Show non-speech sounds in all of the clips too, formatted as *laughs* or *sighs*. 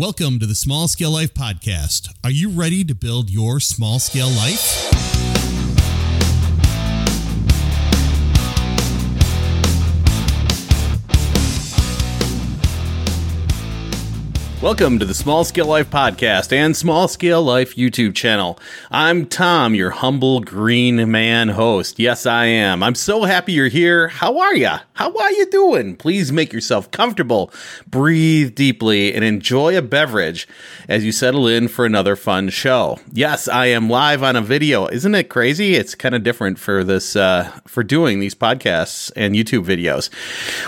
Welcome to the Small Scale Life Podcast. Are you ready to build your small scale life? Welcome to the Small Scale Life Podcast and Small Scale Life YouTube channel. I'm Tom, your humble green man host. Yes, I am. I'm so happy you're here. How are you? How are you doing? Please make yourself comfortable, breathe deeply, and enjoy a beverage as you settle in for another fun show. Yes, I am live on a video. Isn't it crazy? It's kind of different for this uh, for doing these podcasts and YouTube videos.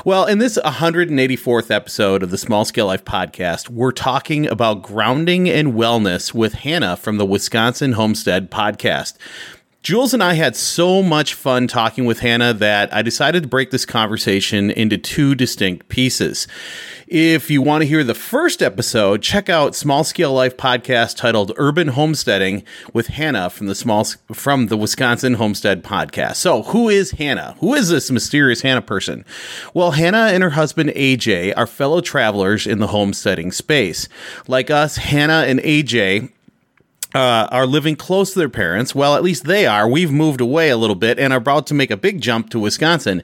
Well, in this 184th episode of the Small Scale Life Podcast, we're talking about grounding and wellness with Hannah from the Wisconsin Homestead podcast. Jules and I had so much fun talking with Hannah that I decided to break this conversation into two distinct pieces. If you want to hear the first episode, check out Small Scale Life podcast titled Urban Homesteading with Hannah from the small from the Wisconsin Homestead podcast. So, who is Hannah? Who is this mysterious Hannah person? Well, Hannah and her husband AJ are fellow travelers in the homesteading space. Like us, Hannah and AJ uh, are living close to their parents. Well, at least they are. We've moved away a little bit and are about to make a big jump to Wisconsin,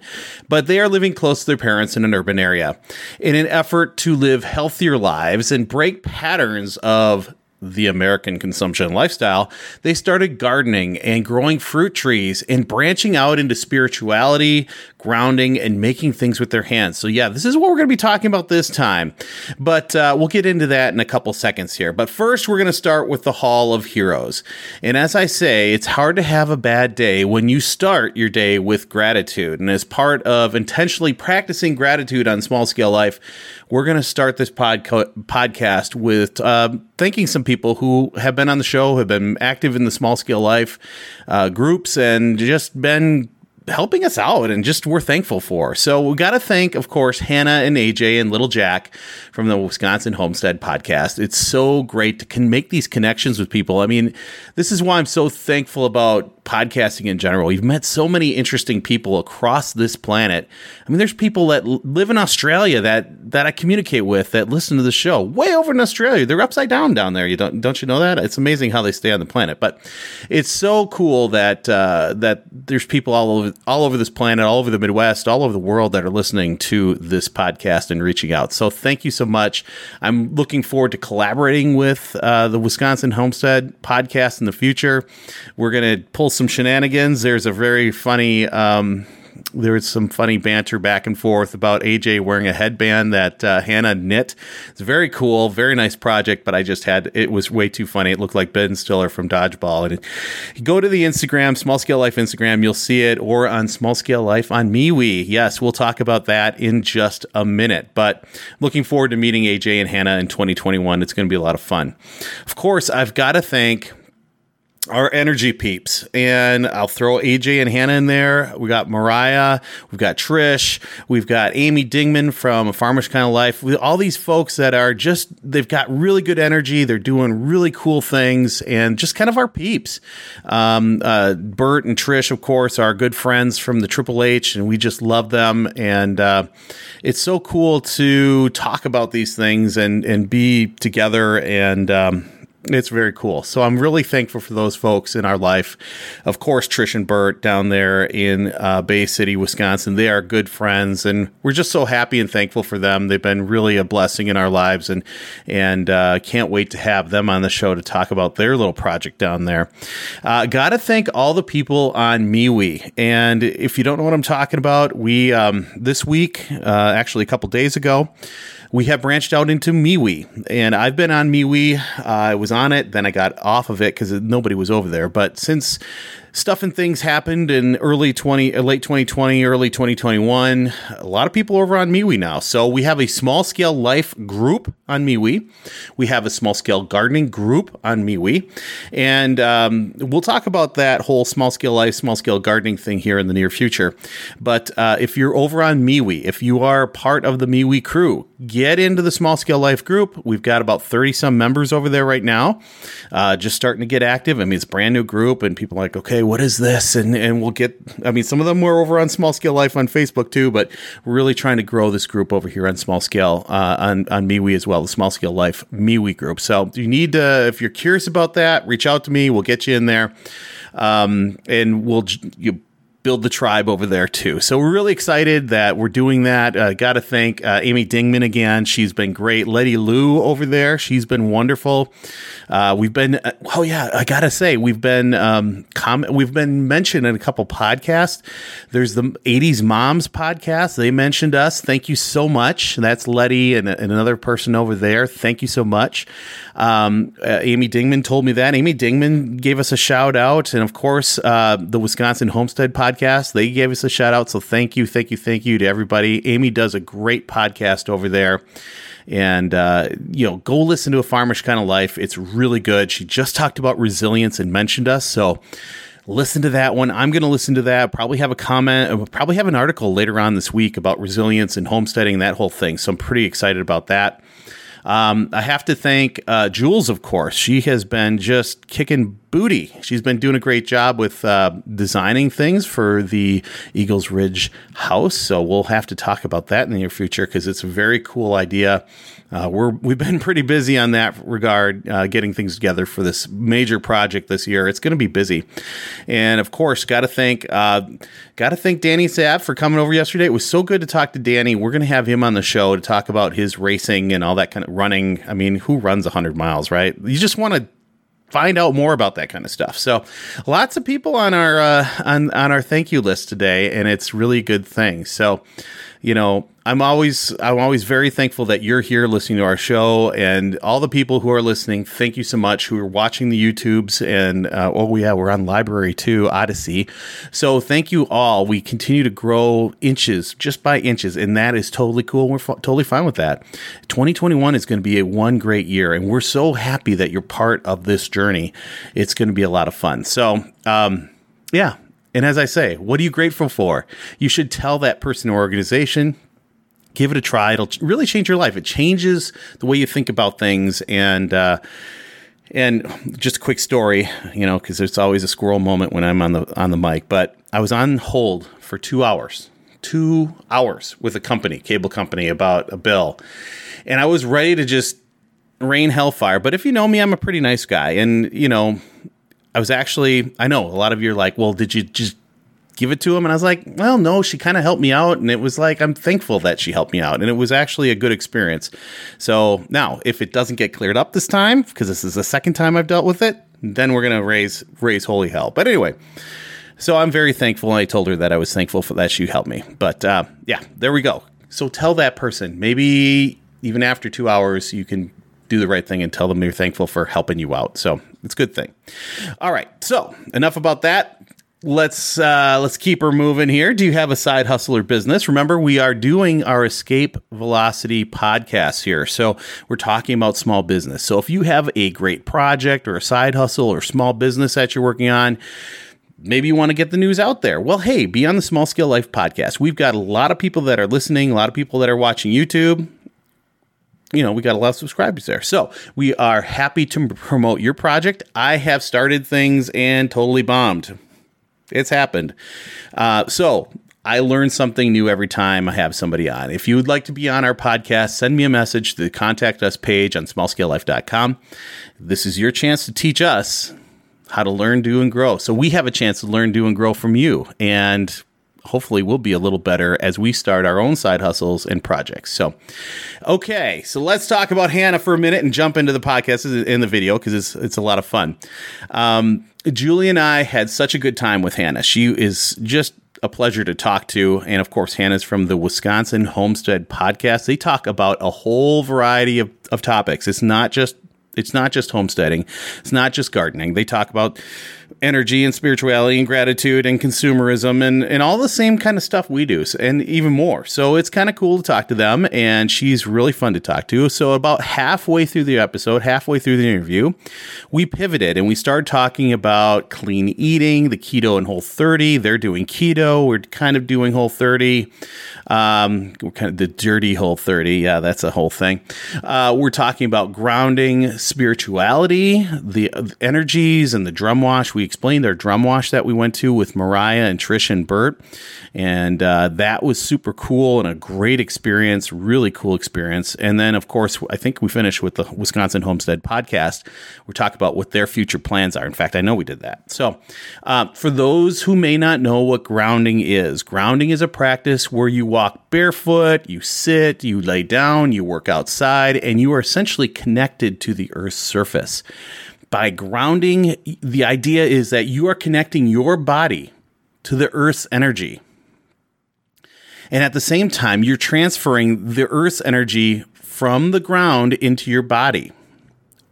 but they are living close to their parents in an urban area in an effort to live healthier lives and break patterns of the American consumption lifestyle, they started gardening and growing fruit trees and branching out into spirituality, grounding, and making things with their hands. So, yeah, this is what we're going to be talking about this time. But uh, we'll get into that in a couple seconds here. But first, we're going to start with the Hall of Heroes. And as I say, it's hard to have a bad day when you start your day with gratitude. And as part of intentionally practicing gratitude on small scale life, we're going to start this podca- podcast with uh, thanking some people who have been on the show, have been active in the small scale life uh, groups, and just been helping us out and just we're thankful for. So we got to thank, of course, Hannah and AJ and little Jack from the Wisconsin Homestead podcast. It's so great to can make these connections with people. I mean, this is why I'm so thankful about podcasting in general. We've met so many interesting people across this planet. I mean, there's people that live in Australia that that I communicate with that listen to the show way over in Australia. They're upside down down there. You don't don't you know that? It's amazing how they stay on the planet. But it's so cool that uh, that there's people all over all over this planet, all over the Midwest, all over the world that are listening to this podcast and reaching out. So thank you so much. I'm looking forward to collaborating with uh, the Wisconsin Homestead podcast in the future. We're gonna pull some shenanigans. There's a very funny. Um, there was some funny banter back and forth about AJ wearing a headband that uh, Hannah knit. It's very cool, very nice project, but I just had it was way too funny. It looked like Ben Stiller from Dodgeball. And go to the Instagram, Small Scale Life Instagram, you'll see it, or on Small Scale Life on MeWe. Yes, we'll talk about that in just a minute. But looking forward to meeting AJ and Hannah in 2021. It's going to be a lot of fun. Of course, I've got to thank our energy peeps. And I'll throw AJ and Hannah in there. We got Mariah, we've got Trish, we've got Amy Dingman from A Farmish Kind of Life. We, All these folks that are just, they've got really good energy. They're doing really cool things and just kind of our peeps. Um, uh, Bert and Trish, of course, are good friends from the Triple H, and we just love them. And uh, it's so cool to talk about these things and, and be together and, um, it's very cool. So I'm really thankful for those folks in our life. Of course, Trish and Bert down there in uh, Bay City, Wisconsin, they are good friends, and we're just so happy and thankful for them. They've been really a blessing in our lives, and and uh, can't wait to have them on the show to talk about their little project down there. Uh, Got to thank all the people on MeWe, and if you don't know what I'm talking about, we um, this week, uh, actually a couple days ago we have branched out into MeWe, and I've been on MeWe. Uh, I was on it, then I got off of it because nobody was over there. But since stuff and things happened in early 20 uh, late 2020 early 2021 a lot of people over on MeWe now. So we have a small scale life group on MeWe. We have a small scale gardening group on MeWe. And um, we'll talk about that whole small scale life small scale gardening thing here in the near future. But uh, if you're over on MeWe if you are part of the MeWe crew get into the small scale life group. We've got about 30 some members over there right now. Uh, just starting to get active. I mean it's a brand new group and people are like okay what is this? And and we'll get. I mean, some of them were over on Small Scale Life on Facebook too, but we're really trying to grow this group over here on Small Scale uh, on on MeWe as well, the Small Scale Life MeWe group. So you need to, if you're curious about that, reach out to me. We'll get you in there, um, and we'll you build the tribe over there too. So we're really excited that we're doing that. Uh, Got to thank uh, Amy Dingman again. She's been great. Letty Lou over there. She's been wonderful. Uh, we've been, uh, oh yeah, I gotta say, we've been, um, com- we've been mentioned in a couple podcasts. There's the 80s Moms podcast. They mentioned us. Thank you so much. That's Letty and, and another person over there. Thank you so much. Um, uh, Amy Dingman told me that. Amy Dingman gave us a shout out. And of course, uh, the Wisconsin Homestead podcast, they gave us a shout out. So thank you, thank you, thank you to everybody. Amy does a great podcast over there. And uh, you know go listen to a farmish kind of life. It's really good. She just talked about resilience and mentioned us. So listen to that one. I'm going to listen to that. Probably have a comment uh, probably have an article later on this week about resilience and homesteading that whole thing. So i'm pretty excited about that. Um, I have to thank uh, Jules, of course. She has been just kicking booty. She's been doing a great job with uh, designing things for the Eagles Ridge house. So we'll have to talk about that in the near future because it's a very cool idea. Uh, we're we've been pretty busy on that regard, uh, getting things together for this major project this year. It's going to be busy, and of course, got to thank uh, got to thank Danny Sav for coming over yesterday. It was so good to talk to Danny. We're going to have him on the show to talk about his racing and all that kind of running. I mean, who runs hundred miles, right? You just want to find out more about that kind of stuff. So, lots of people on our uh, on on our thank you list today, and it's really good thing. So, you know, I'm always I'm always very thankful that you're here listening to our show, and all the people who are listening. Thank you so much who are watching the YouTubes, and uh, oh yeah, we're on LBRY too, Odysee. So thank you all. We continue to grow inches just by inches, and that is totally cool. We're f- totally fine with that. 2021 is going to be a one great year, and we're so happy that you're part of this journey. It's going to be a lot of fun. So. Um, yeah, and as I say, what are you grateful for? You should tell that person or organization. Give it a try. It'll really change your life. It changes the way you think about things. And uh, and just a quick story, you know, because there's always a squirrel moment when I'm on the on the mic. But I was on hold for two hours, two hours with a company, cable company, about a bill, and I was ready to just rain hellfire. But if you know me, I'm a pretty nice guy, and you know, I was actually, I know a lot of you are like, well, did you just give it to him? And I was like, well, no, she kind of helped me out. And it was like, I'm thankful that she helped me out. And it was actually a good experience. So now, if it doesn't get cleared up this time, because this is the second time I've dealt with it, then we're going to raise, raise holy hell. But anyway, so I'm very thankful. And I told her that I was thankful for that she helped me. But uh, yeah, there we go. So tell that person, maybe even after two hours, you can do the right thing and tell them you're thankful for helping you out. So it's a good thing. All right. So enough about that. Let's uh, let's keep her moving here. Do you have a side hustle or business? Remember, we are doing our Escape Velocity podcast here, so we're talking about small business. So if you have a great project or a side hustle or small business that you're working on, maybe you want to get the news out there. Well, hey, be on the Small Scale Life podcast. We've got a lot of people that are listening, a lot of people that are watching YouTube you know, we got a lot of subscribers there. So we are happy to promote your project. I have started things and totally bombed. It's happened. Uh, so I learn something new every time I have somebody on. If you would like to be on our podcast, send me a message to the contact us page on smallscalelife.com. This is your chance to teach us how to learn, do, and grow. So we have a chance to learn, do, and grow from you. And hopefully we'll be a little better as we start our own side hustles and projects. So, okay, so let's talk about Hannah for a minute and jump into the podcast in the video because it's it's a lot of fun. Um, Julie and I had such a good time with Hannah. She is just a pleasure to talk to. And of course, Hannah's from the Wisconsin Homestead Podcast. They talk about a whole variety of, of topics. It's not just it's not just homesteading. It's not just gardening. They talk about energy and spirituality and gratitude and consumerism and, and all the same kind of stuff we do and even more. So it's kind of cool to talk to them and she's really fun to talk to. So about halfway through the episode, halfway through the interview, we pivoted and we started talking about clean eating, the keto and whole 30. They're doing keto. We're kind of doing whole 30. Um, we're kind of the dirty whole 30. Yeah, that's a whole thing. Uh, we're talking about grounding spirituality, the energies, and the drum wash. We explained our drum wash that we went to with Mariah and Trish and Bert, and uh, that was super cool and a great experience, really cool experience. And then, of course, I think we finished with the Wisconsin Homestead podcast. We talk about what their future plans are. In fact, I know we did that. So, uh, for those who may not know what grounding is, grounding is a practice where you walk barefoot, you sit, you lay down, you work outside, and you are essentially connected to the Earth's surface. By grounding, the idea is that you are connecting your body to the Earth's energy. And at the same time, you're transferring the Earth's energy from the ground into your body.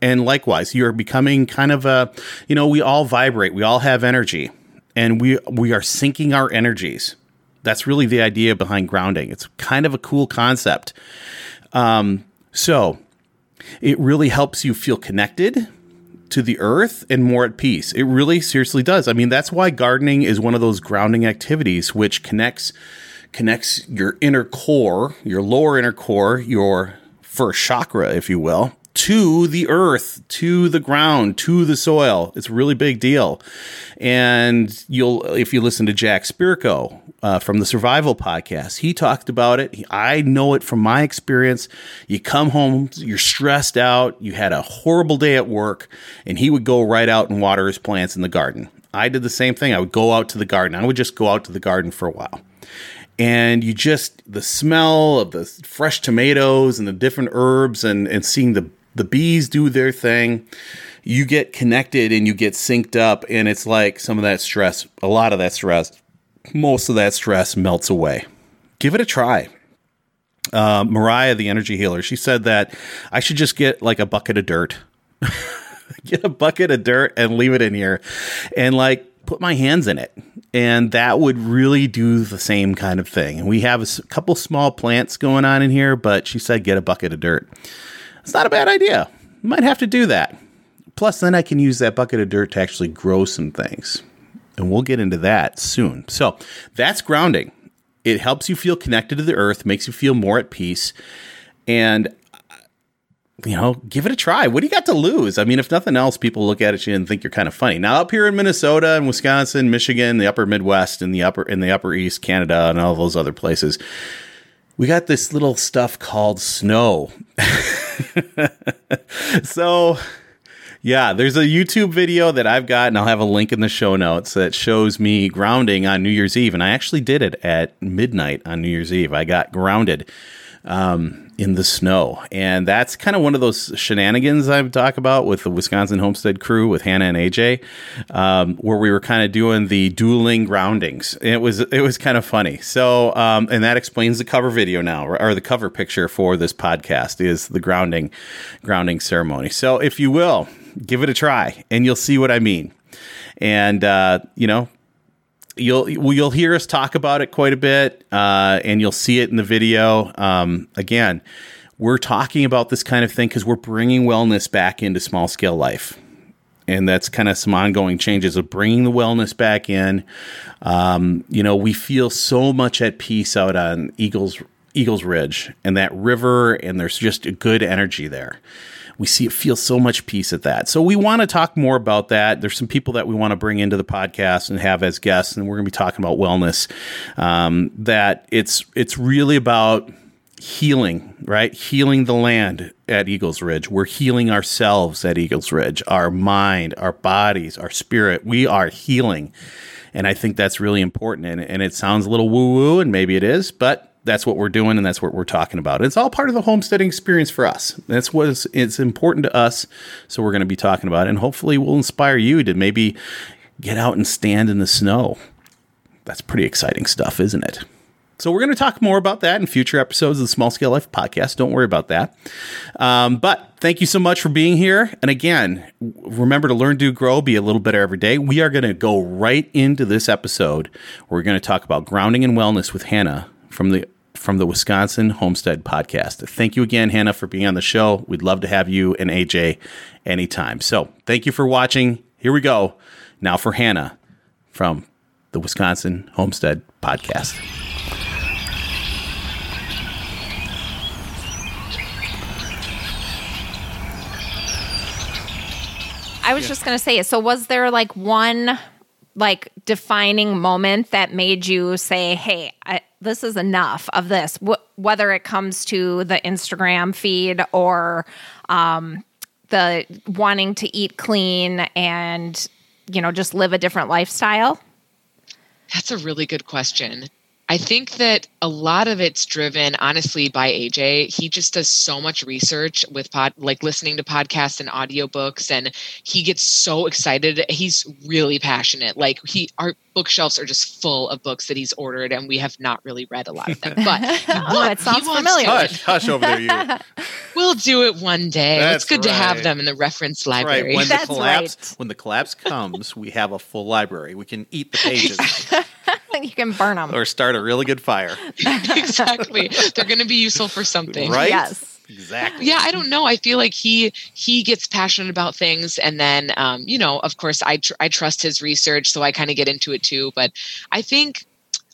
And likewise, you're becoming kind of a, you know, we all vibrate, we all have energy, and we we are syncing our energies. That's really the idea behind grounding. It's kind of a cool concept. Um, so it really helps you feel connected to the earth and more at peace. It really seriously does. I mean, that's why gardening is one of those grounding activities which connects connects your inner core, your lower inner core, your first chakra, if you will, to the earth, to the ground, to the soil. It's a really big deal. And you'll, if you listen to Jack Spirko uh, from the Survival Podcast, he talked about it. I know it from my experience. You come home, you're stressed out, you had a horrible day at work, and he would go right out and water his plants in the garden. I did the same thing. I would go out to the garden. I would just go out to the garden for a while and you just the smell of the fresh tomatoes and the different herbs and and seeing the the bees do their thing. You get connected and you get synced up and it's like some of that stress a lot of that stress most of that stress melts away. Give it a try. Uh, mariah the energy healer she said that i should just get like a bucket of dirt. *laughs* Get a bucket of dirt and leave it in here and like put my hands in it. And that would really do the same kind of thing. And we have a couple small plants going on in here but she said get a bucket of dirt it's not a bad idea might have to do that plus then i can use that bucket of dirt to actually grow some things and we'll get into that soon so that's grounding it helps you feel connected to the earth makes you feel more at peace and you know, give it a try. What do you got to lose? I mean, if nothing else, people look at you and think you're kind of funny. Now, up here in Minnesota and Wisconsin, Michigan, the upper Midwest, and the upper in the upper East, Canada, and all those other places, we got this little stuff called snow. *laughs* so, yeah, there's a YouTube video that I've got, and I'll have a link in the show notes that shows me grounding on New Year's Eve, and I actually did it at midnight on New Year's Eve. I got grounded. Um, in the snow. And that's kind of one of those shenanigans I've talked about with the Wisconsin Homestead crew with Hannah and AJ, um, where we were kind of doing the dueling groundings. It was it was kind of funny. So um, and that explains the cover video now, or the cover picture for this podcast is the grounding grounding ceremony. So if you will give it a try, and you'll see what I mean. And uh, you know, you'll you'll hear us talk about it quite a bit, uh, and you'll see it in the video. Um, again, we're talking about this kind of thing because we're bringing wellness back into small scale life, and that's kind of some ongoing changes of bringing the wellness back in. Um, you know, we feel so much at peace out on Eagles Eagles Ridge and that river, and there's just a good energy there we see it feel so much peace at that. So we want to talk more about that. There's some people that we want to bring into the podcast and have as guests, and we're going to be talking about wellness. Um, that it's it's really about healing, right? Healing the land at Eagles Ridge. We're healing ourselves at Eagles Ridge, our mind, our bodies, our spirit. We are healing. And I think that's really important. And, and it sounds a little woo woo, and maybe it is, but that's what we're doing and that's what we're talking about. It's all part of the homesteading experience for us. That's what is, it's important to us. So we're going to be talking about it and hopefully we'll inspire you to maybe get out and stand in the snow. That's pretty exciting stuff, isn't it? So we're going to talk more about that in future episodes of the Small Scale Life podcast. Don't worry about that. Um, but thank you so much for being here. And again, remember to learn, do, grow, be a little better every day. We are going to go right into this episode. We're going to talk about grounding and wellness with Hannah from the from the Wisconsin Homestead Podcast. Thank you again, Hannah, for being on the show. We'd love to have you and AJ anytime. So thank you for watching. Here we go. Now for Hannah from the Wisconsin Homestead Podcast. I was just going to say, it. so was there like one like defining moment that made you say, "Hey, I, this is enough of this," Wh- whether it comes to the Instagram feed or um, the wanting to eat clean and you know just live a different lifestyle? That's a really good question. I think that a lot of it's driven honestly by AJ. He just does so much research with pod like listening to podcasts and audiobooks and he gets so excited. He's really passionate. Like he our bookshelves are just full of books that he's ordered and we have not really read a lot of them. *laughs* But oh, it sounds familiar. Hush, hush over there, you. *laughs* We'll do it one day. That's it's good to have them in the reference Right. library. When That's the collapse right. when the collapse comes, we have a full library. We can eat the *laughs* pages you can burn them. or start a really good fire. *laughs* exactly. They're going to be useful for something. Right? Yes. Exactly. yeah i don't know i feel like he he gets passionate about things and then um, you know of course i tr- i trust his research so i kind of get into it too but i think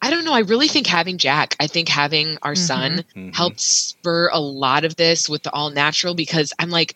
i don't know i really think having jack i think having our son Mhm. helped spur a lot of this with the all natural because i'm like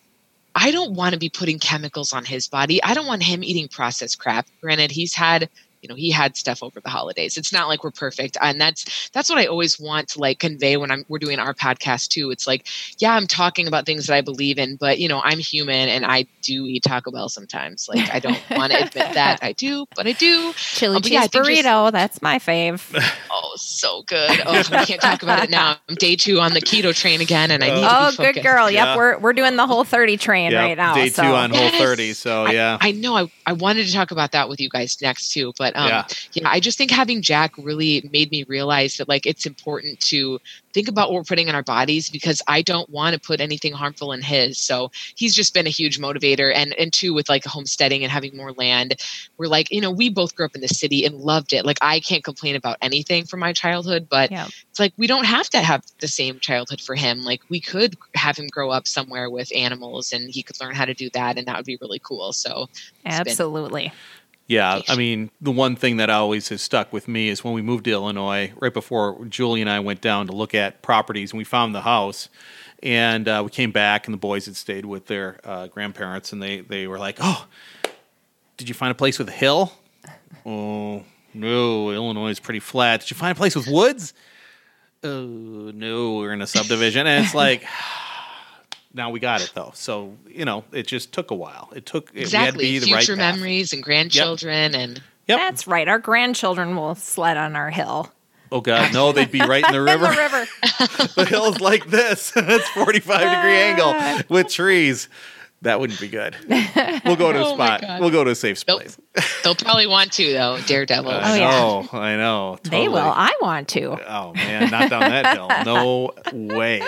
I don't want to be putting chemicals on his body. I don't want him eating processed crap. Granted, he's had you know he had stuff over the holidays it's not like we're perfect and that's that's what i always want to like convey when i'm we're doing our podcast too it's like yeah i'm talking about things that i believe in but you know i'm human and i do eat taco bell sometimes like i don't *laughs* want to admit that i do but i do Chili um, Oh, cheese yeah, I just- burrito. that's my fave. *laughs* oh so good oh i can't talk about it now i'm day two on the keto train again and i need Oh, to be good focused. girl. Yeah. Yep, we're we're doing the whole 30 train Yep, right now. Day so. two on Whole Yes. 30. So, I- yeah. I, know I, I wanted to talk about that with you guys next too, but um, Yeah. yeah. I just think having Jack really made me realize that like it's important to think about what we're putting in our bodies because I don't want to put anything harmful in his. So he's just been a huge motivator, and and two with like homesteading and having more land, we're like you know we both grew up in the city and loved it. Like I can't complain about anything from my childhood, but Yeah. it's like we don't have to have the same childhood for him. Like we could have him grow up somewhere with animals, and he could learn how to do that, and that would be really cool. So been- Absolutely. Yeah, I mean, the one thing that always has stuck with me is when we moved to Illinois, right before Julie and I went down to look at properties, and we found the house, and uh, we came back, and the boys had stayed with their uh, grandparents, and they they were like, "Oh, did you find a place with a hill?" *laughs* Oh no, Illinois is pretty flat. Did you find a place with woods? Oh no, we're in a subdivision, and it's like. *laughs* Now we got it though, so you know it just took a while. It took it, we had to exactly be the future right path. memories and grandchildren and Yep. That's right. Our grandchildren will sled on our hill. Oh God, no! They'd be right in the *laughs* In river. the river. *laughs* the hill's like this. *laughs* it's forty-five degree angle with trees. That wouldn't be good. *laughs* We'll go to a Oh my spot. We'll go to a safe Nope. place. they'll probably want to though daredevil I Oh, yeah. know. I know. They will. I want to. Oh man, not down that hill. *laughs* No way.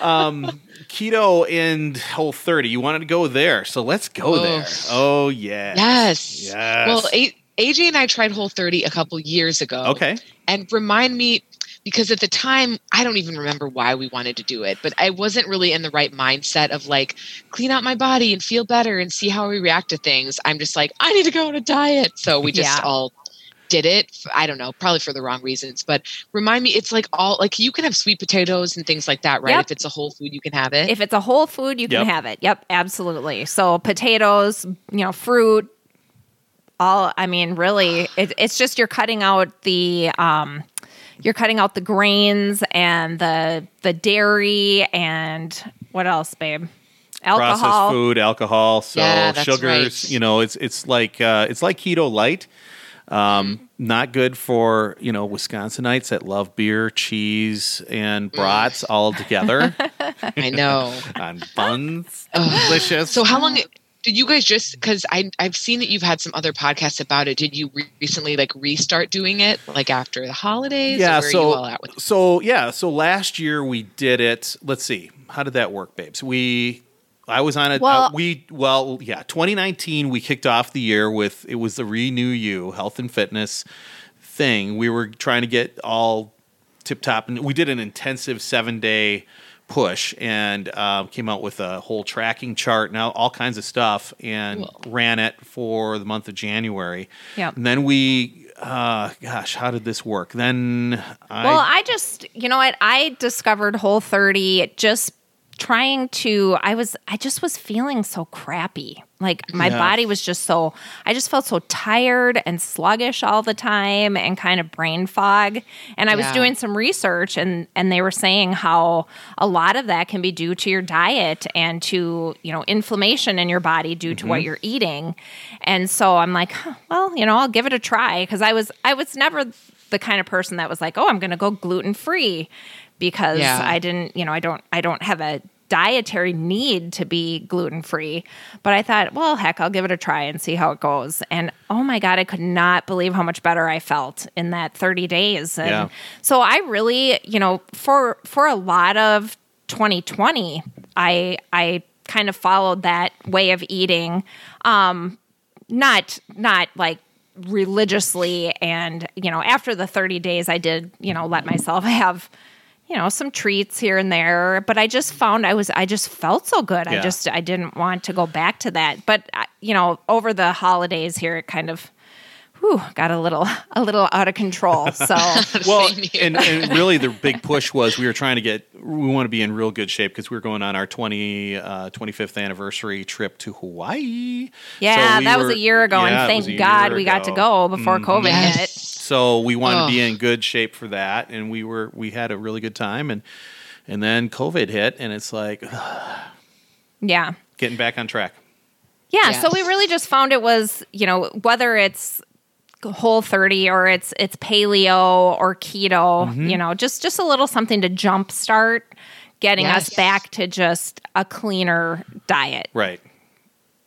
um, keto and Whole 30. You wanted to go there, so let's go Oh. there. Oh yeah. yes Yes. well A- aj and i tried whole 30 a couple years ago Okay. and remind me because at the time i don't even remember why we wanted to do it but i wasn't really in the right mindset of like clean out my body and feel better and see how we react to things i'm just like i need to go on a diet so we just Yeah. all did it i don't know probably for the wrong reasons but remind me it's like all like you can have sweet potatoes and things like that right Yep. if it's a whole food you can have it If it's a whole food, you can have it. Yep, absolutely. So potatoes, you know, fruit, all. I mean, really, it, it's just you're cutting out the. Um, you're cutting out the grains and the the dairy and what else, babe? processed food, alcohol, so Yeah, that's sugars. right. You know, it's it's like uh, it's like keto light. Um, not good for you know Wisconsinites that love beer, cheese, and brats all together *laughs* i know *laughs* on buns. Delicious. So how long did you guys just because I I've seen that you've had some other podcasts about it. Did you re- recently like restart doing it like after the holidays? yeah, or where are so you all at with it? so yeah, so last year we did it. Let's see, how did that work, babes? We I was on it. Well- uh, we well, yeah, 2019. We kicked off the year with it was the Renew You Health and Fitness thing. We were trying to get all tip top, and we did an intensive seven day push and uh, came out with a whole tracking chart now all, kinds of stuff, and Cool. ran it for the month of January. Yep. And then we, uh, gosh, how did this work? Then I Well, I just, you know what? I discovered Whole 30 just trying to I was I just was feeling so crappy. Like my Yeah. body was just so I just felt so tired and sluggish all the time and kind of brain fog. And I was doing some research and and they were saying how a lot of that can be due to your diet and to, you know, inflammation in your body due to what mm-hmm. you're eating. And so I'm like, huh, well, you know, I'll give it a try because I was I was never the kind of person that was like, "Oh, I'm going to go gluten free." because Yeah. I didn't, you know, I don't I don't have a dietary need to be gluten free. But I thought, well, heck, I'll give it a try and see how it goes. And oh my god, I could not believe how much better I felt in that 30 days. And Yeah. so I really, you know, for for a lot of 2020, I I kind of followed that way of eating. Um not not like religiously and you know after the 30 days i did you know let myself *laughs* have you know some treats here and there but i just found i was i just felt so good. I just i didn't want to go back to that. But you know over the holidays here it kind of whew, got a little a little out of control *laughs* so *laughs* well, and, and really the big *laughs* push was we were trying to get we want to be in real good shape because we were going on our 20 uh, 25th anniversary trip to Hawaii. yeah So we that was a year ago yeah, and it was a thank god we got to ago. Mm-hmm. go before covid Yes. hit So we wanted to be in good shape for that, and we were we had a really good time, and and then COVID hit, and it's like *sighs* yeah getting back on track. Yeah, so we really just found it was, you know, whether it's whole 30 or it's it's paleo or keto, Mm-hmm. you know, just just a little something to jumpstart getting us back to just a cleaner diet. Right.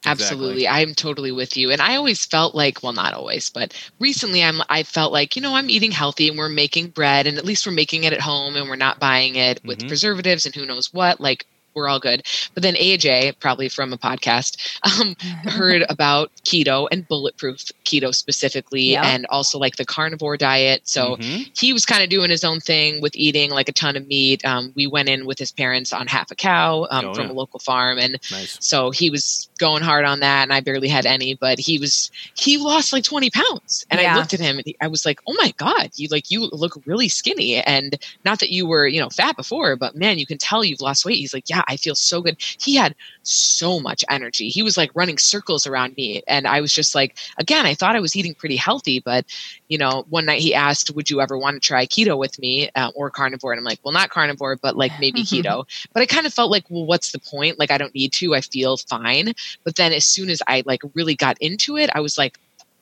Absolutely. I'm totally with you. And I always felt like, well, not always, but recently I'm I felt like, you know, I'm eating healthy and we're making bread and at least we're making it at home and we're not buying it with Mhm. preservatives and who knows what. Like we're all good. But then AJ, probably from a podcast, um, *laughs* heard about keto and bulletproof keto specifically, Yeah. and also like the carnivore diet. So Mhm. he was kind of doing his own thing with eating like a ton of meat. Um, we went in with his parents on half a cow um, Oh, from yeah. a local farm, and nice. so he was going hard on that, and I barely had any. But he was he lost like twenty pounds, and Yeah. I looked at him and he, I was like, "Oh my god, you like you look really skinny." And not that you were you know fat before, but man, you can tell you've lost weight. He's like, "Yeah, I feel so good." He had so much energy. He was like running circles around me, and I was just like, again, I thought I was eating pretty healthy, but you know, one night he asked, "Would you ever want to try keto with me uh, or carnivore?" And I'm like, "Well, not carnivore, but like maybe *laughs* keto." But I kind of felt like, well, what's the point? Like, I don't need to. I feel fine. But then as soon as I like really got into it, I was like,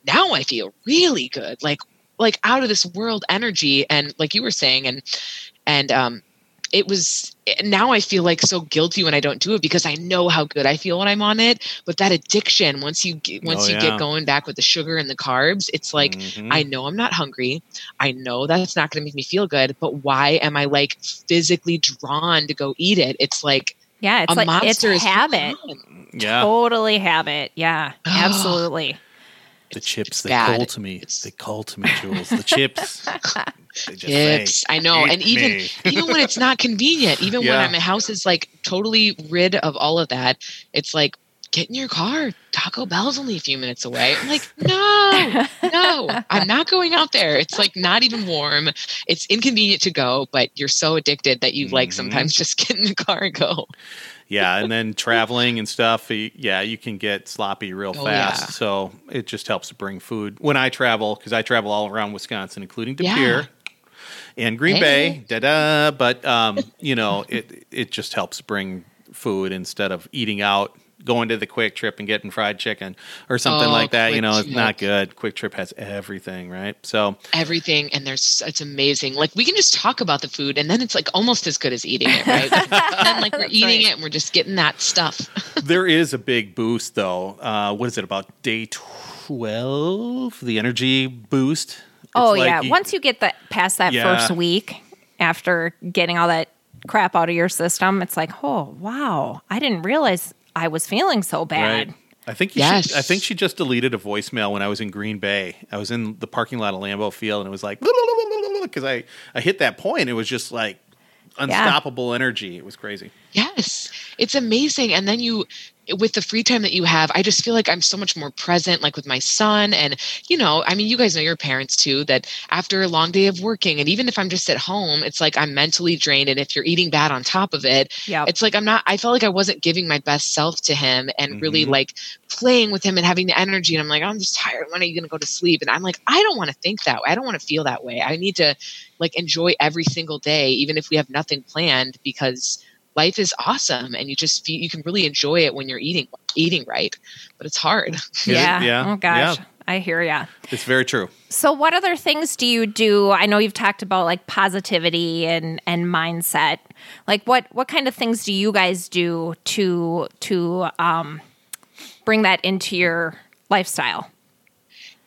now I feel really good. Like, like out of this world energy. And like you were saying, and and um, it was now I feel like so guilty when I don't do it because I know how good I feel when I'm on it. But that addiction, once you get, once Oh, you yeah. get going back with the sugar and the carbs, it's like Mhm. I know I'm not hungry. I know that's not going to make me feel good, but why am I like physically drawn to go eat it? It's like Yeah, it's a like monster it's is habit. on. yeah. Totally habit. Yeah, absolutely. The chips, they bad. call to me. It's- They call to me, Jules. The chips. *laughs* They just Chips. say, I know. And even me." *laughs* even when it's not convenient, even Yeah. when my house is like totally rid of all of that, it's like get in your car. Taco Bell's only a few minutes away. I'm like, *laughs* no, no, I'm not going out there. It's like not even warm. It's inconvenient to go, but you're so addicted that you like Mhm. sometimes just get in the car and go. Yeah, and then traveling and stuff. Yeah, you can get sloppy real Oh, fast. yeah. So it just helps to bring food when I travel because I travel all around Wisconsin, including De Yeah. And Green Hey. Bay. Da da. But um, you know, it it just helps bring food instead of eating out. Going to the Kwik Trip and getting fried chicken or something Oh, like that, you know, it's Trip. not good. Kwik Trip has everything, right? So Everything and there's it's amazing. Like we can just talk about the food and then it's like almost as good as eating it, right? and *laughs* then like we're eating right. it and we're just getting that stuff. *laughs* there is a big boost though. Uh, what is it about day twelve? The energy boost. It's Oh like yeah, you- once you get that past that Yeah. first week after getting all that crap out of your system, it's like, oh wow, I didn't realize I was feeling so bad. Right. I think you Yes. should, I think she just deleted a voicemail when I was in Green Bay. I was in the parking lot of Lambeau Field and it was like *laughs* because I I hit that point. It was just like unstoppable energy. It was crazy. Yes, it's amazing. And then you, with the free time that you have, I just feel like I'm so much more present, like with my son. And, you know, I mean, you guys know your parents too, that after a long day of working, and even if I'm just at home, it's like I'm mentally drained. And if you're eating bad on top of it, Yep. it's like I'm not, I felt like I wasn't giving my best self to him and really Mhm. like playing with him and having the energy. And I'm like, I'm just tired. When are you going to go to sleep? And I'm like, I don't want to think that way. I don't want to feel that way. I need to like enjoy every single day, even if we have nothing planned, because life is awesome and you just feel you can really enjoy it when you're eating eating right but it's hard *laughs* yeah. Yeah. Oh gosh. Yeah. I hear ya. It's very true. So what other things do you do? I know you've talked about like positivity and and mindset. Like what what kind of things do you guys do to to um bring that into your lifestyle?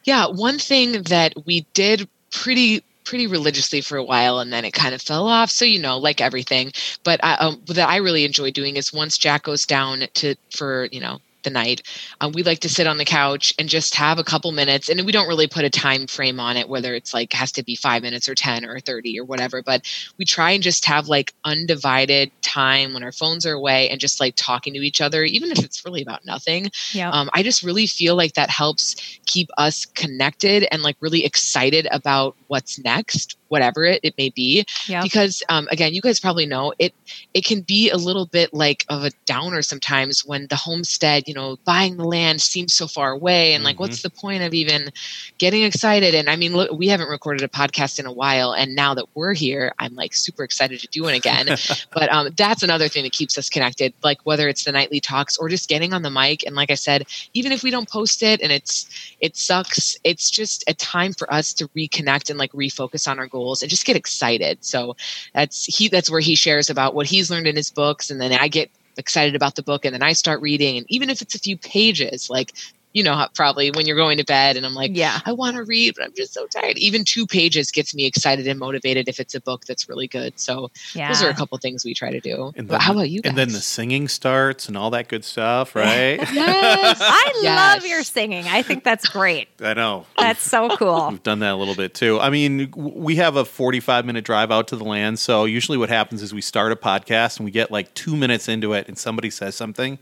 yeah one thing that we did pretty pretty religiously for a while and then it kind of fell off so you know like everything. But I, um, that i really enjoy doing is once jack goes down to for you know the night. Um, we like to sit on the couch and just have a couple minutes and we don't really put a time frame on it whether it's like has to be five minutes or 10 or 30 or whatever but we try and just have like undivided time when our phones are away and just like talking to each other even if it's really about nothing. Yeah. um, i just really feel like that helps keep us connected and like really excited about what's next whatever it, it may be. Yeah. because um, again you guys probably know it it can be a little bit like of a downer sometimes when the homestead you know buying the land seems so far away and like what's the point of even getting excited? And i mean look we haven't recorded a podcast in a while and now that we're here i'm like super excited to do it again. *laughs* But um, that's another thing that keeps us connected like whether it's the nightly talks or just getting on the mic. And like i said even if we don't post it and it's it sucks it's just a time for us to reconnect and like refocus on our goals and just get excited. So that's he that's where he shares about what he's learned in his books. And then i get excited about the book and then i start reading. And even if it's a few pages like you know how probably when you're going to bed and i'm like yeah. I want to read, but I'm just so tired. Even two pages gets me excited and motivated if it's a book that's really good. So Yeah. those are a couple things we try to do. And but then- how about you guys? And then the singing starts and all that good stuff, right? *laughs* yes, I Yes. love your singing. I think that's great. *laughs* I know. That's so cool. We've done that a little bit too. I mean, we have a 45 minute drive out to the land. So usually what happens is we start a podcast and we get like two minutes into it and somebody says something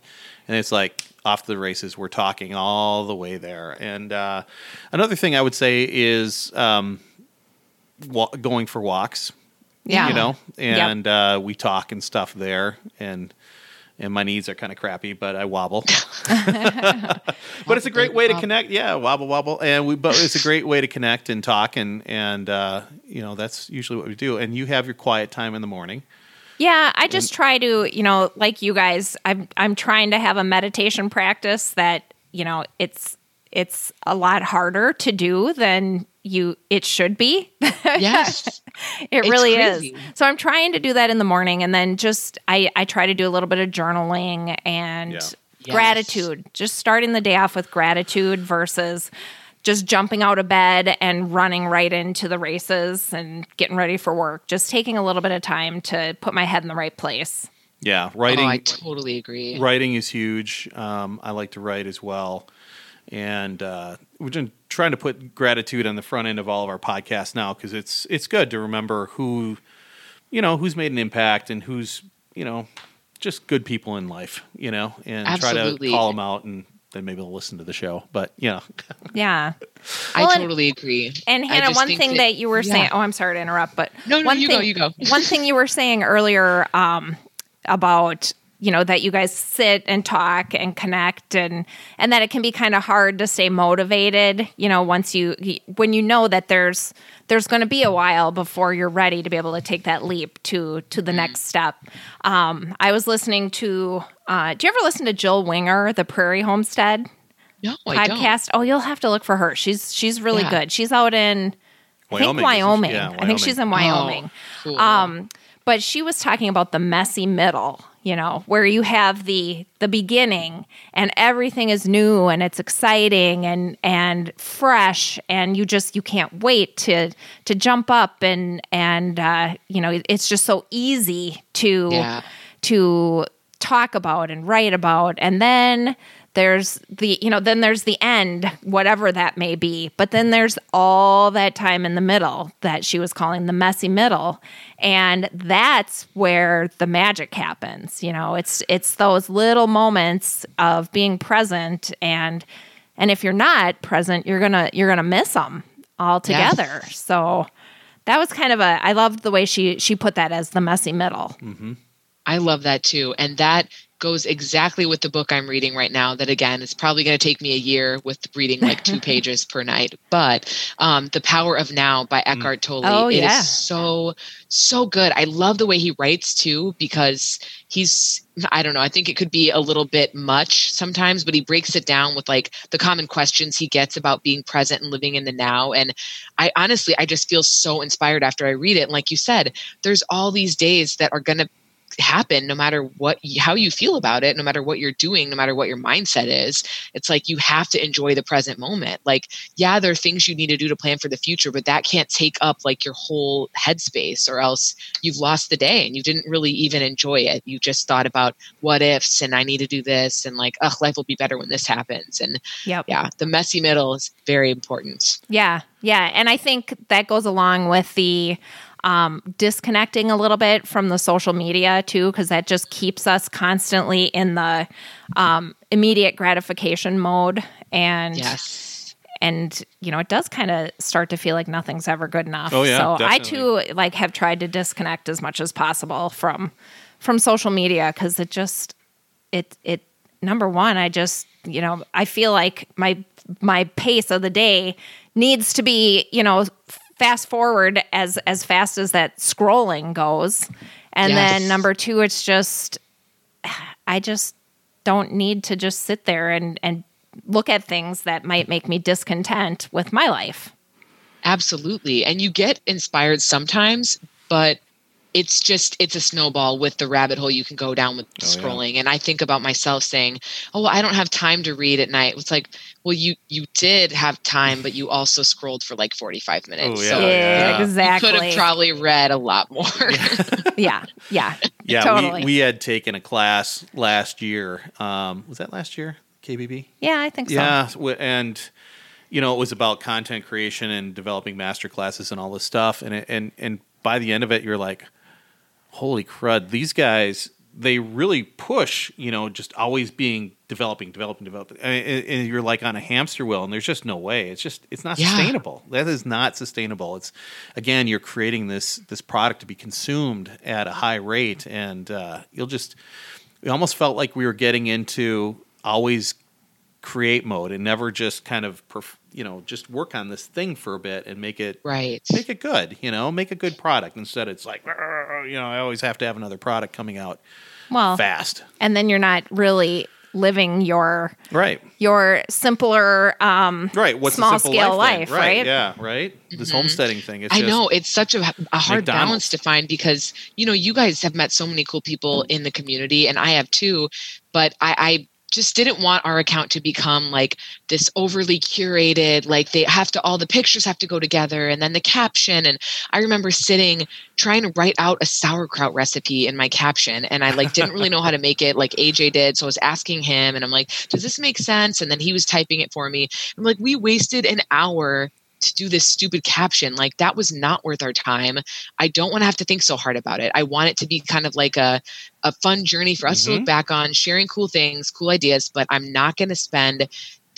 and it's like off the races. We're talking all the way there. And uh, another thing I would say is um, wa- going for walks, Yeah. you know, Yep. and uh, we talk and stuff there. And and my knees are kind of crappy, but I wobble. *laughs* *laughs* but it's a great way to connect. Yeah, wobble wobble, and we. But it's a great way to connect and talk, and and uh, you know that's usually what we do. And you have your quiet time in the morning. Yeah, I just try to, you know, like you guys, I'm I'm trying to have a meditation practice that, you know, it's it's a lot harder to do than you it should be. *laughs* yes, it It's really crazy. is. So I'm trying to do that in the morning and then just I I try to do a little bit of journaling and Yeah. Yes. gratitude. Just starting the day off with gratitude versus just jumping out of bed and running right into the races and getting ready for work. Just taking a little bit of time to put my head in the right place. Yeah, oh, writing. I totally agree. writing is huge. Um, I like to write as well, and uh, we're just trying to put gratitude on the front end of all of our podcasts now because it's it's good to remember who, you know, who's made an impact and who's you know just good people in life, you know, and try to call them out and then maybe they'll listen to the show. But you know, *laughs* Yeah. I Well, and- totally agree. And Hannah, one think thing that, you were yeah. saying, oh, I'm sorry to interrupt, but No, no, one you thing, go, you go. one thing you were saying earlier um, about you know that you guys sit and talk and connect and and that it can be kind of hard to stay motivated you know once you when you know that there's there's going to be a while before you're ready to be able to take that leap to to the next step um, i was listening to uh, do you ever listen to jill winger the prairie homestead No, I don't. podcast. Oh, you'll have to look for her. She's she's really Yeah. good. She's out in I think Wyoming, isn't? Wyoming. I think she's in Wyoming. cool. Um, but she was talking about the messy middle, you know, where you have the the beginning and everything is new and it's exciting and and fresh and you just you can't wait to to jump up and and uh, you know it's just so easy to Yeah. to talk about and write about and then there's the you know then there's the end whatever that may be but then there's all that time in the middle that she was calling the messy middle and that's where the magic happens you know it's it's those little moments of being present and and if you're not present you're gonna you're gonna miss them altogether Yes. so that was kind of a i loved the way she she put that as the messy middle mm-hmm. I love that too. And that goes exactly with the book I'm reading right now. That again, it's probably going to take me a year with reading like two *laughs* pages per night. But um, The Power of Now by Eckhart Tolle. Oh, it is yeah. so, so good. I love the way he writes too, because he's, I don't know, I think it could be a little bit much sometimes, but he breaks it down with like the common questions he gets about being present and living in the now. And I honestly, I just feel so inspired after I read it. And like you said, there's all these days that are going to happen no matter what how you feel about it no matter what you're doing no matter what your mindset is it's like you have to enjoy the present moment. Like yeah there are things you need to do to plan for the future but that can't take up like your whole headspace or else you've lost the day and you didn't really even enjoy it. You just thought about what ifs and i need to do this and like ugh life will be better when this happens. And yep. yeah the messy middle is very important. Yeah, yeah, and I think that goes along with the um, disconnecting a little bit from the social media too, because that just keeps us constantly in the um, immediate gratification mode, and yes. and you know it does kind of start to feel like nothing's ever good enough. Oh, yeah, so I too like have tried to disconnect as much as possible from from social media because it just it it number one i just you know i feel like my my pace of the day needs to be you know fast forward as as fast as that scrolling goes and Yes. then number two it's just i just don't need to just sit there and and look at things that might make me discontent with my life Absolutely. And you get inspired sometimes, but it's just it's a snowball with the rabbit hole you can go down with yeah. scrolling. And I think about myself saying, "Oh, well, I don't have time to read at night." It's like, well, you you did have time, but you also scrolled for like 45 minutes. Oh, yeah, so yeah. you exactly could have probably read a lot more. *laughs* *laughs* yeah yeah Yeah, totally we, we had taken a class last year. Um, was that last year? KBB? yeah i think so Yeah, w- and you know it was about content creation and developing master classes and all this stuff. And it, and and by the end of it, you're like, holy crud! These guys they really push. You know, just always being developing, developing, developing, and, and- you're like on a hamster wheel. And there's just no way. It's just it's not Yeah. sustainable. That is not sustainable. It's again, you're creating this this product to be consumed at a high rate, and uh, you'll just it almost felt like we were getting into always create mode and never just kind of perf- you know just work on this thing for a bit and make it right. make it good you know make a good product instead it's like you know i always have to have another product coming out well fast and then you're not really living your right your simpler um right what's small the simple scale life, life, right? yeah right this homesteading thing it's I just, know it's such a, a hard McDonald's. balance to find because you know you guys have met so many cool people in the community, and I have too. But I, I just didn't want our account to become like this overly curated. Like they have to all the pictures have to go together, and then the caption. And I remember sitting trying to write out a sauerkraut recipe in my caption, and I like didn't really know how to make it like AJ did. So I was asking him, and I'm like, "Does this make sense?" And then he was typing it for me. I'm like, we wasted an hour to do this stupid caption like that was not worth our time. I don't want to have to think so hard about it. I want it to be kind of like a, a fun journey for us to look mm-hmm. back on sharing cool things cool ideas but i'm not going to spend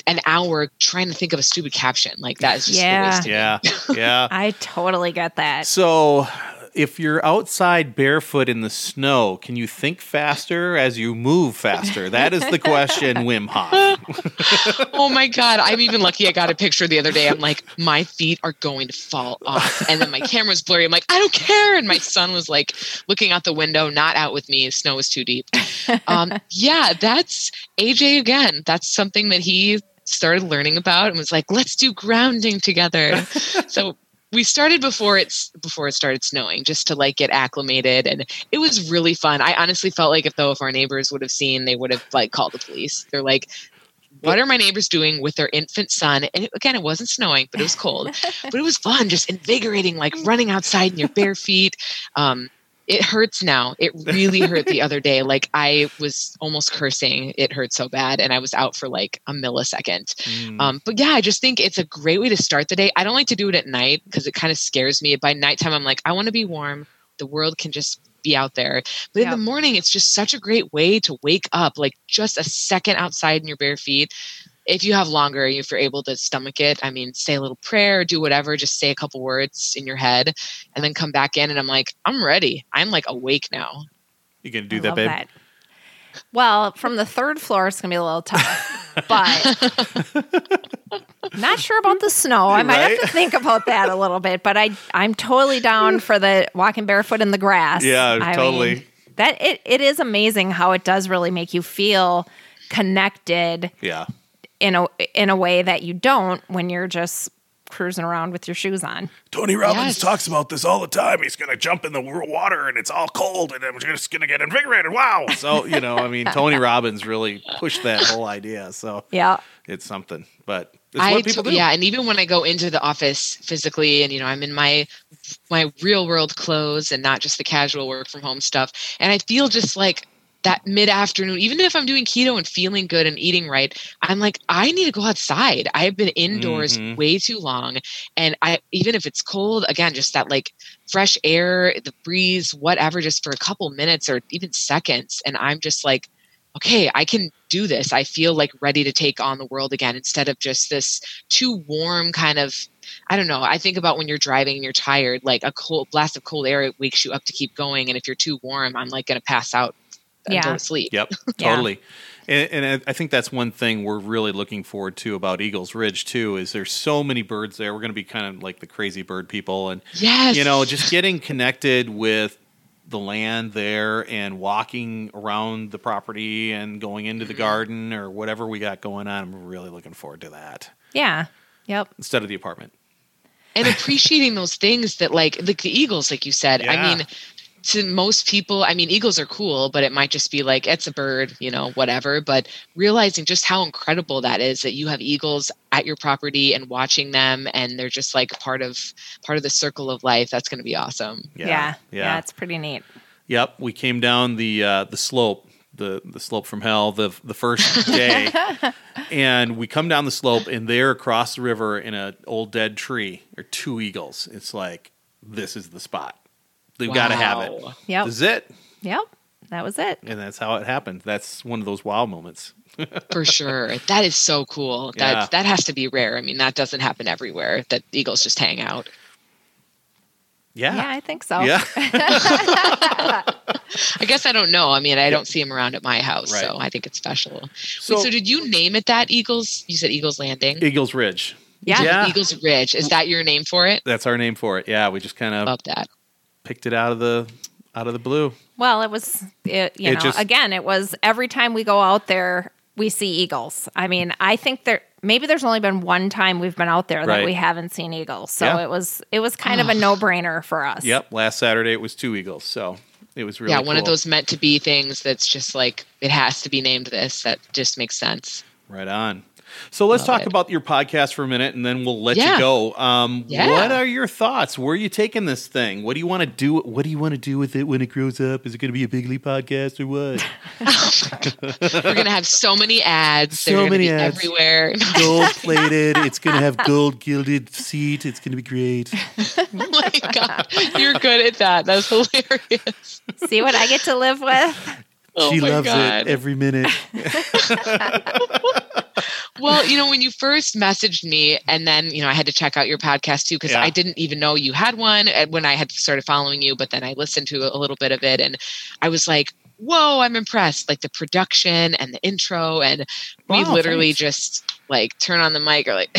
an hour trying to think of a stupid caption. Like that is just Yeah. a waste yeah. *laughs* Yeah. I totally get that. So if you're outside barefoot in the snow can you think faster as you move faster? That is the question *laughs* wim hof. *laughs* Oh my god i'm even lucky i got a picture the other day. I'm like my feet are going to fall off. And then my camera's blurry. I'm like i don't care. And my son was like looking out the window not out with me. Snow was too deep. Um, *laughs* yeah that's aj again. That's something that he started learning about and was like let's do grounding together. So we started before it's before it started snowing just to like get acclimated and it was really fun i honestly felt like if though if our neighbors would have seen they would have like called the police they're like what are my neighbors doing with their infant son? And it, again, it wasn't snowing, but it was cold. *laughs* but it was fun, just invigorating, like running outside in your bare feet. Um, it hurts now. It really hurt the other day. *laughs* Like I was almost cursing. It hurt so bad, and I was out for like a millisecond. Mm. Um, but yeah, I just think it's a great way to start the day. I don't like to do it at night because it kind of scares me. By nighttime, I'm like, I want to be warm. The world can just be out there. But in the morning, it's just such a great way to wake up, like just a second outside in your bare feet. If you have longer, if you're able to stomach it, I mean, say a little prayer, do whatever, just say a couple words in your head, and then come back in. And I'm like, I'm ready. I'm like awake now. you gonna do I that, love babe? that. Well, from the third floor, it's gonna be a little tough, *laughs* but not sure about the snow. I might have to think about that a little bit. But I, I'm totally down for the walking barefoot in the grass. Yeah, I totally. mean, that it, it is amazing how it does really make you feel connected Yeah. In a in a way that you don't when you're just cruising around with your shoes on. Tony Robbins Yes. talks about this all the time. He's going to jump in the water and it's all cold and I'm just going to get invigorated. Wow. So you know, I mean, *laughs* Tony Robbins really pushed that whole idea. So Yeah. it's something, but it's I what people to- do. yeah, and even when I go into the office physically, and you know, I'm in my my real world clothes and not just the casual work from home stuff, and I feel just like that mid afternoon, even if I'm doing keto and feeling good and eating right, I'm like, I need to go outside. I've been indoors Mhm. way too long, and I even if it's cold, again, just that like fresh air, the breeze, whatever, just for a couple minutes or even seconds, and I'm just like okay, I can do this. I feel like ready to take on the world again instead of just this too warm kind of. I don't know. I think about when you're driving and you're tired, like a cold blast of cold air wakes you up to keep going. And if you're too warm, I'm like going to pass out Yeah. go to sleep. Yep, *laughs* Yeah. totally. And, and I think that's one thing we're really looking forward to about Eagles Ridge too. Is there's so many birds there. We're going to be kind of like the crazy bird people, and Yes. you know, just getting connected with the land there and walking around the property and going into the mm-hmm. garden or whatever we got going on. I'm really looking forward to that Yeah. Yep. instead of the apartment. and appreciating those things that like like the eagles like you said Yeah. i mean to most people i mean eagles are cool but it might just be like it's a bird you know whatever but realizing just how incredible that is that you have eagles at your property and watching them and they're just like part of part of the circle of life that's going to be awesome Yeah. Yeah, Yeah. it's pretty neat. Yep, we came down the uh, the slope, the the slope from hell, the the first day, *laughs* and we come down the slope, and there across the river in an old dead tree are two eagles. It's like this is the spot. They've got to have it. Wow. Yep. This is it, Yep. That was it. and that's how it happened. That's one of those wow moments. *laughs* for sure that is so cool that Yeah. that has to be rare i mean that doesn't happen everywhere that eagles just hang out Yeah, Yeah, I think so. yeah. *laughs* I guess I don't know. I mean, I don't see him around at my house, Right. so I think it's special. Wait, So- So, did you name it that Eagles? You said Eagles Landing. Eagles Ridge. Yeah. Yeah. Eagles Ridge. Is that your name for it? That's our name for it. Yeah, we just kind of Love that. Picked it out of the out of the blue. Well, it was, it, you It know, just- again, it was every time we go out there, we see eagles. I mean, I think there, maybe there's only been one time we've been out there that we haven't seen eagles. So Yeah. it was, it was kind of a no brainer for us. Yep, last Saturday it was two eagles, so it was really yeah, one of those meant to be things that's just like it has to be named this. That just makes sense. Right on. So let's Love talk it. about your podcast for a minute, and then we'll let you go. Um, Yeah. What are your thoughts? Where are you taking this thing? What do you want to do? What do you want to do with it when it grows up? Is it going to be a bigly podcast or what? *laughs* We're gonna have so many ads. So They're gonna many be ads. everywhere. *laughs* gold plated. *laughs* It's going to have gold gilded seat. It's going to be great. oh my god, you're good at that. That's hilarious. See what I get to live with? Oh she loves God. it every minute. *laughs* *laughs* Well, you know, when you first messaged me, and then, you know, I had to check out your podcast too, because Yeah. I didn't even know you had one when I had started following you, but then I listened to a little bit of it and I was like, whoa, I'm impressed. Like the production and the intro. And we literally thanks. just like turn on the mic or like,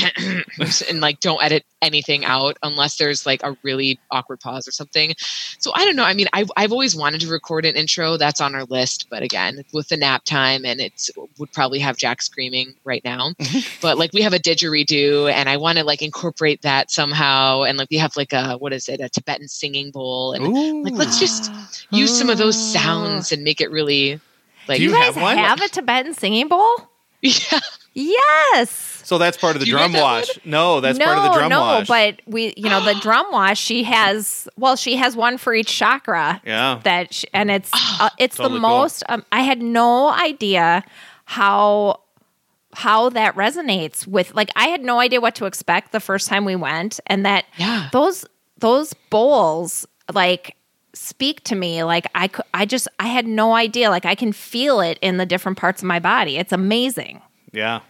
*laughs* and like don't edit anything out unless there's like a really awkward pause or something. So I don't know. I mean, I've, I've always wanted to record an intro that's on our list, but again, with the nap time and it's would probably have Jack screaming right now. *laughs* but like we have a didgeridoo and I want to like incorporate that somehow. And like we have like a, what is it? A Tibetan singing bowl. And Ooh. like, let's just use some of those sounds ah. and make it really like, Do you You guys have one? have a Tibetan singing bowl? *laughs* yeah. Yes. So that's part of the you drum write that wash. No, that's no, part of the drum no, wash. but we, you know, the *gasps* drum wash. She has, well, she has one for each chakra. Yeah. That sh and it's uh, it's Totally the cool. most. Um, I had no idea how how that resonates with like I had no idea what to expect the first time we went, and that Yeah. those those bowls like speak to me like I could I just I had no idea like I can feel it in the different parts of my body. It's amazing. yeah.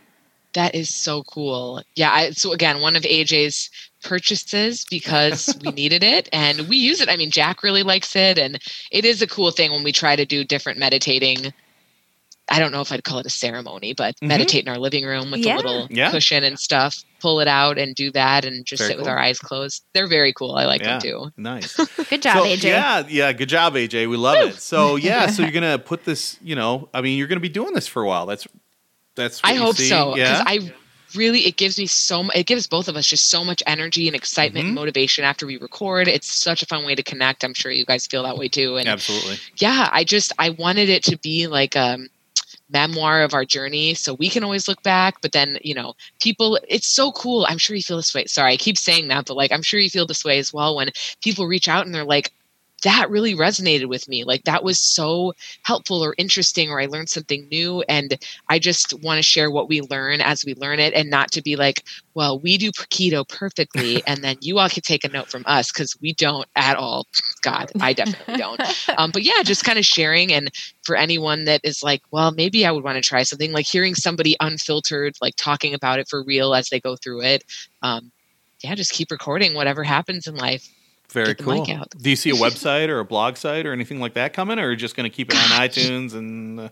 That is so cool. Yeah. I, so again, one of AJ's purchases because we *laughs* needed it and we use it. I mean, Jack really likes it, and it is a cool thing when we try to do different meditating. I don't know if I'd call it a ceremony, but mm-hmm. meditate in our living room with Yeah. a little Yeah. cushion and stuff. Pull it out and do that, and just Very sit with our eyes closed. They're very cool. I like Yeah. them too. Nice. *laughs* Good job, so, AJ. Yeah, yeah, good job, AJ. We love it. So yeah, so you're *laughs* gonna put this, you know, I mean, you're gonna be doing this for a while. That's that's. I hope see. so because Yeah, I really it gives me so it gives both of us just so much energy and excitement Mm-hmm. and motivation after we record. It's such a fun way to connect. I'm sure you guys feel that way too. And absolutely. yeah, I just I wanted it to be like a memoir of our journey so we can always look back but then you know people it's so cool i'm sure you feel this way sorry i keep saying that but like i'm sure you feel this way as well when people reach out and they're like that really resonated with me like that was so helpful or interesting or i learned something new and i just want to share what we learn as we learn it and not to be like well we do keto perfectly and then you all can take a note from us because we don't at all. God i definitely don't. *laughs* Um, but yeah just kind of sharing and for anyone that is like well maybe i would want to try something like hearing somebody unfiltered like talking about it for real as they go through it um, yeah just keep recording whatever happens in life Very Get the cool. mic out. Do you see a *laughs* website or a blog site or anything like that coming, or are you just gonna keep it on iTunes and? Uh,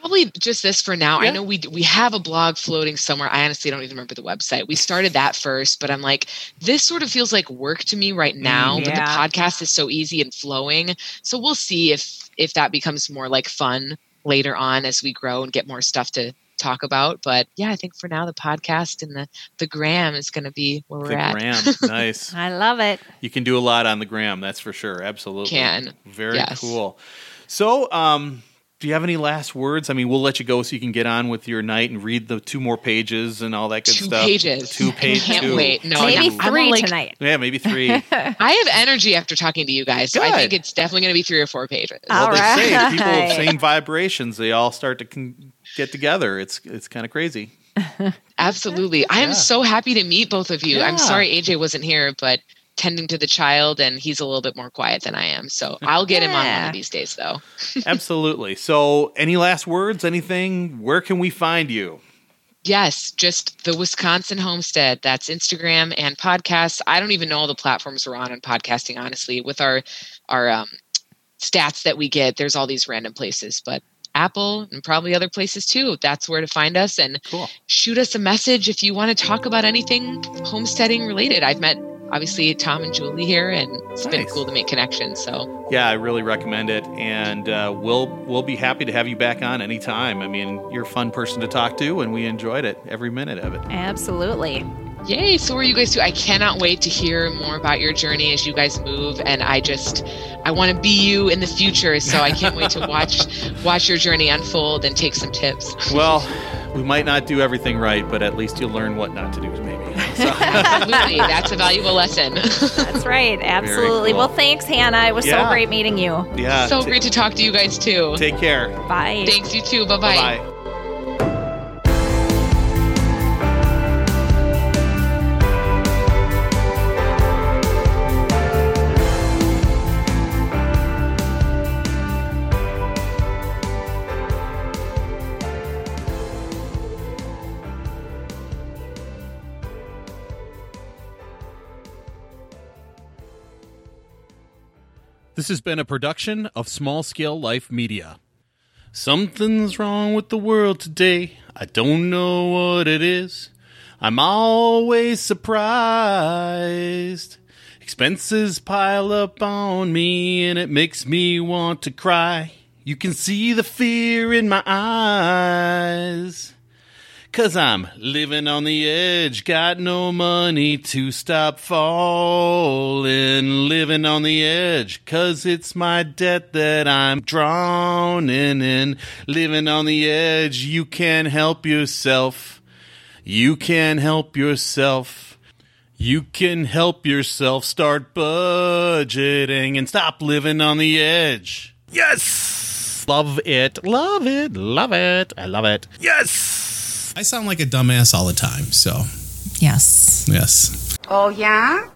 Probably just this for now. Yeah. I know we we have a blog floating somewhere. I honestly don't even remember the website. We started that first, but I'm like, this sort of feels like work to me right now. But the podcast is so easy and flowing. So we'll see if if that becomes more like fun later on as we grow and get more stuff to talk about. But yeah, I think for now the podcast and the the gram is going to be where we're the at. gram, *laughs* nice. I love it. You can do a lot on the gram, that's for sure. Absolutely. Can. Very Yes. cool. So, um, do you have any last words? I mean, we'll let you go so you can get on with your night and read the two more pages and all that good Two stuff. pages. Two I pages. can't wait. No, Maybe I'm- I'm three like- tonight. Yeah, maybe three. *laughs* I have energy after talking to you guys, so I think it's definitely going to be three or four pages. well, All they say people of same vibrations, they all start to con- get together. It's it's kind of crazy. *laughs* Absolutely. I am Yeah. so happy to meet both of you. Yeah. I'm sorry AJ wasn't here, but tending to the child and he's a little bit more quiet than I am. So I'll get him on one of these days though. *laughs* Absolutely. So, any last words? Anything? Where can we find you? Yes, just the Wisconsin Homestead. That's Instagram and podcasts. I don't even know all the platforms we're on in podcasting, honestly. With our our um, stats that we get, there's all these random places, but Apple and probably other places too. That's where to find us and Cool. shoot us a message if you want to talk about anything homesteading related. I've met obviously Tom and Julie here, and it's been cool to make connections. So Yeah, I really recommend it, and uh, we'll we'll be happy to have you back on anytime. I mean, you're a fun person to talk to, and we enjoyed it every minute of it. Absolutely. Yay! So are you guys too? I cannot wait to hear more about your journey as you guys move, and I just I want to be you in the future. So I can't wait to watch *laughs* watch your journey unfold and take some tips. Well, we might not do everything right, but at least you'll learn what not to do, maybe. *laughs* So, Absolutely, that's a valuable lesson. That's right. Absolutely. cool. Well, thanks, Hannah. It was Yeah. so great meeting you. yeah. so ta- great to talk to you guys too. Take care. Bye. Thanks you too. Bye Bye bye. bye. This has been a production of Small Scale Life Media. Something's wrong with the world today. I don't know what it is. I'm always surprised. Expenses pile up on me and it makes me want to cry. You can see the fear in my eyes. Cause I'm living on the edge, got no money to stop falling. Living on the edge, cause it's my debt that I'm drowning in. Living on the edge, you can help yourself. You can help yourself. You can help yourself start budgeting and stop living on the edge. Yes! Love it, love it, love it. I love it. Yes! I sound like a dumbass all the time, so Yes. yes. Oh, yeah?